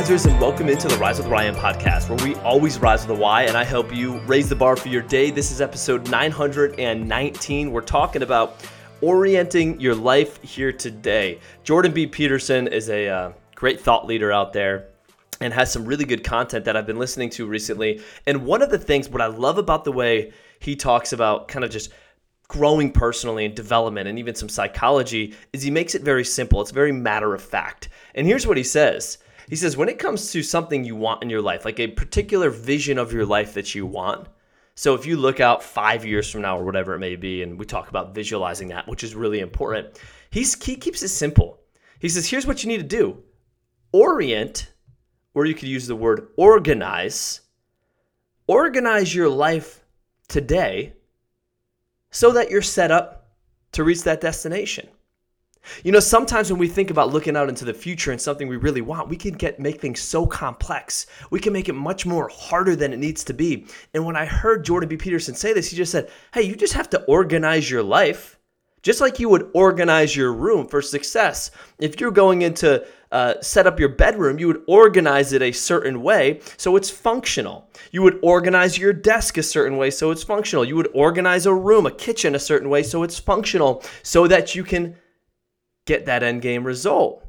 risers, and welcome into the Rise with Ryan podcast, where we always rise with a Y, and I help you raise the bar for your day. This is episode 919. We're talking about orienting your life here today. Jordan B. Peterson is a uh, great thought leader out there and has some really good content that I've been listening to recently. And one of the things, what I love about the way he talks about kind of just growing personally and development and even some psychology is he makes it very simple. It's very matter of fact. And here's what he says. He says, when it comes to something you want in your life, like a particular vision of your life that you want, so if you look out five years from now or whatever it may be, and we talk about visualizing that, which is really important, he's, he keeps it simple. He says, here's what you need to do orient, or you could use the word organize, organize your life today so that you're set up to reach that destination. You know, sometimes when we think about looking out into the future and something we really want, we can get make things so complex. We can make it much more harder than it needs to be. And when I heard Jordan B. Peterson say this, he just said, "Hey, you just have to organize your life just like you would organize your room for success. If you're going into uh, set up your bedroom, you would organize it a certain way so it's functional. You would organize your desk a certain way so it's functional. You would organize a room, a kitchen a certain way so it's functional so that you can get that end game result.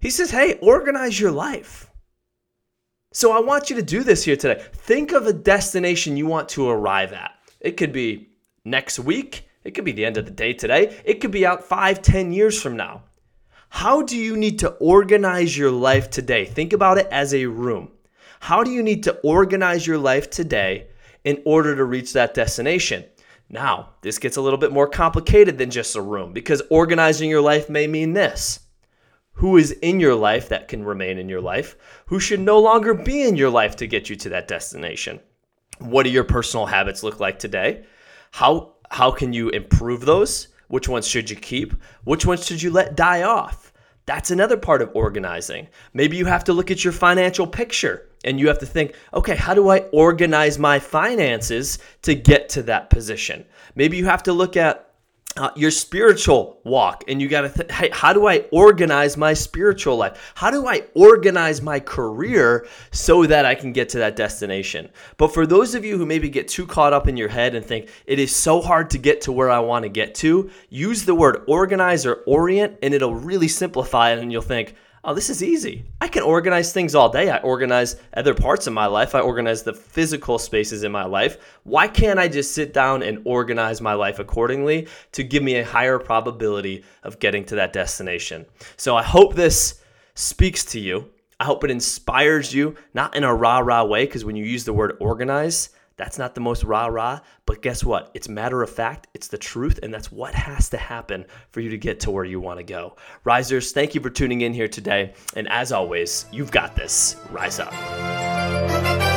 He says, hey, organize your life. So I want you to do this here today. Think of a destination you want to arrive at. It could be next week, it could be the end of the day today, it could be out five, ten years from now. How do you need to organize your life today? Think about it as a room. How do you need to organize your life today in order to reach that destination? Now, this gets a little bit more complicated than just a room because organizing your life may mean this. Who is in your life that can remain in your life? Who should no longer be in your life to get you to that destination? What do your personal habits look like today? How how can you improve those? Which ones should you keep? Which ones should you let die off? That's another part of organizing. Maybe you have to look at your financial picture and you have to think, okay, how do I organize my finances to get to that position? Maybe you have to look at uh, your spiritual walk and you got to think hey how do i organize my spiritual life how do i organize my career so that i can get to that destination but for those of you who maybe get too caught up in your head and think it is so hard to get to where i want to get to use the word organize or orient and it'll really simplify it and you'll think oh, this is easy. I can organize things all day. I organize other parts of my life. I organize the physical spaces in my life. Why can't I just sit down and organize my life accordingly to give me a higher probability of getting to that destination? So I hope this speaks to you. I hope it inspires you, not in a rah rah way, because when you use the word organize, that's not the most rah rah, but guess what? It's matter of fact, it's the truth, and that's what has to happen for you to get to where you want to go. Risers, thank you for tuning in here today. And as always, you've got this. Rise up.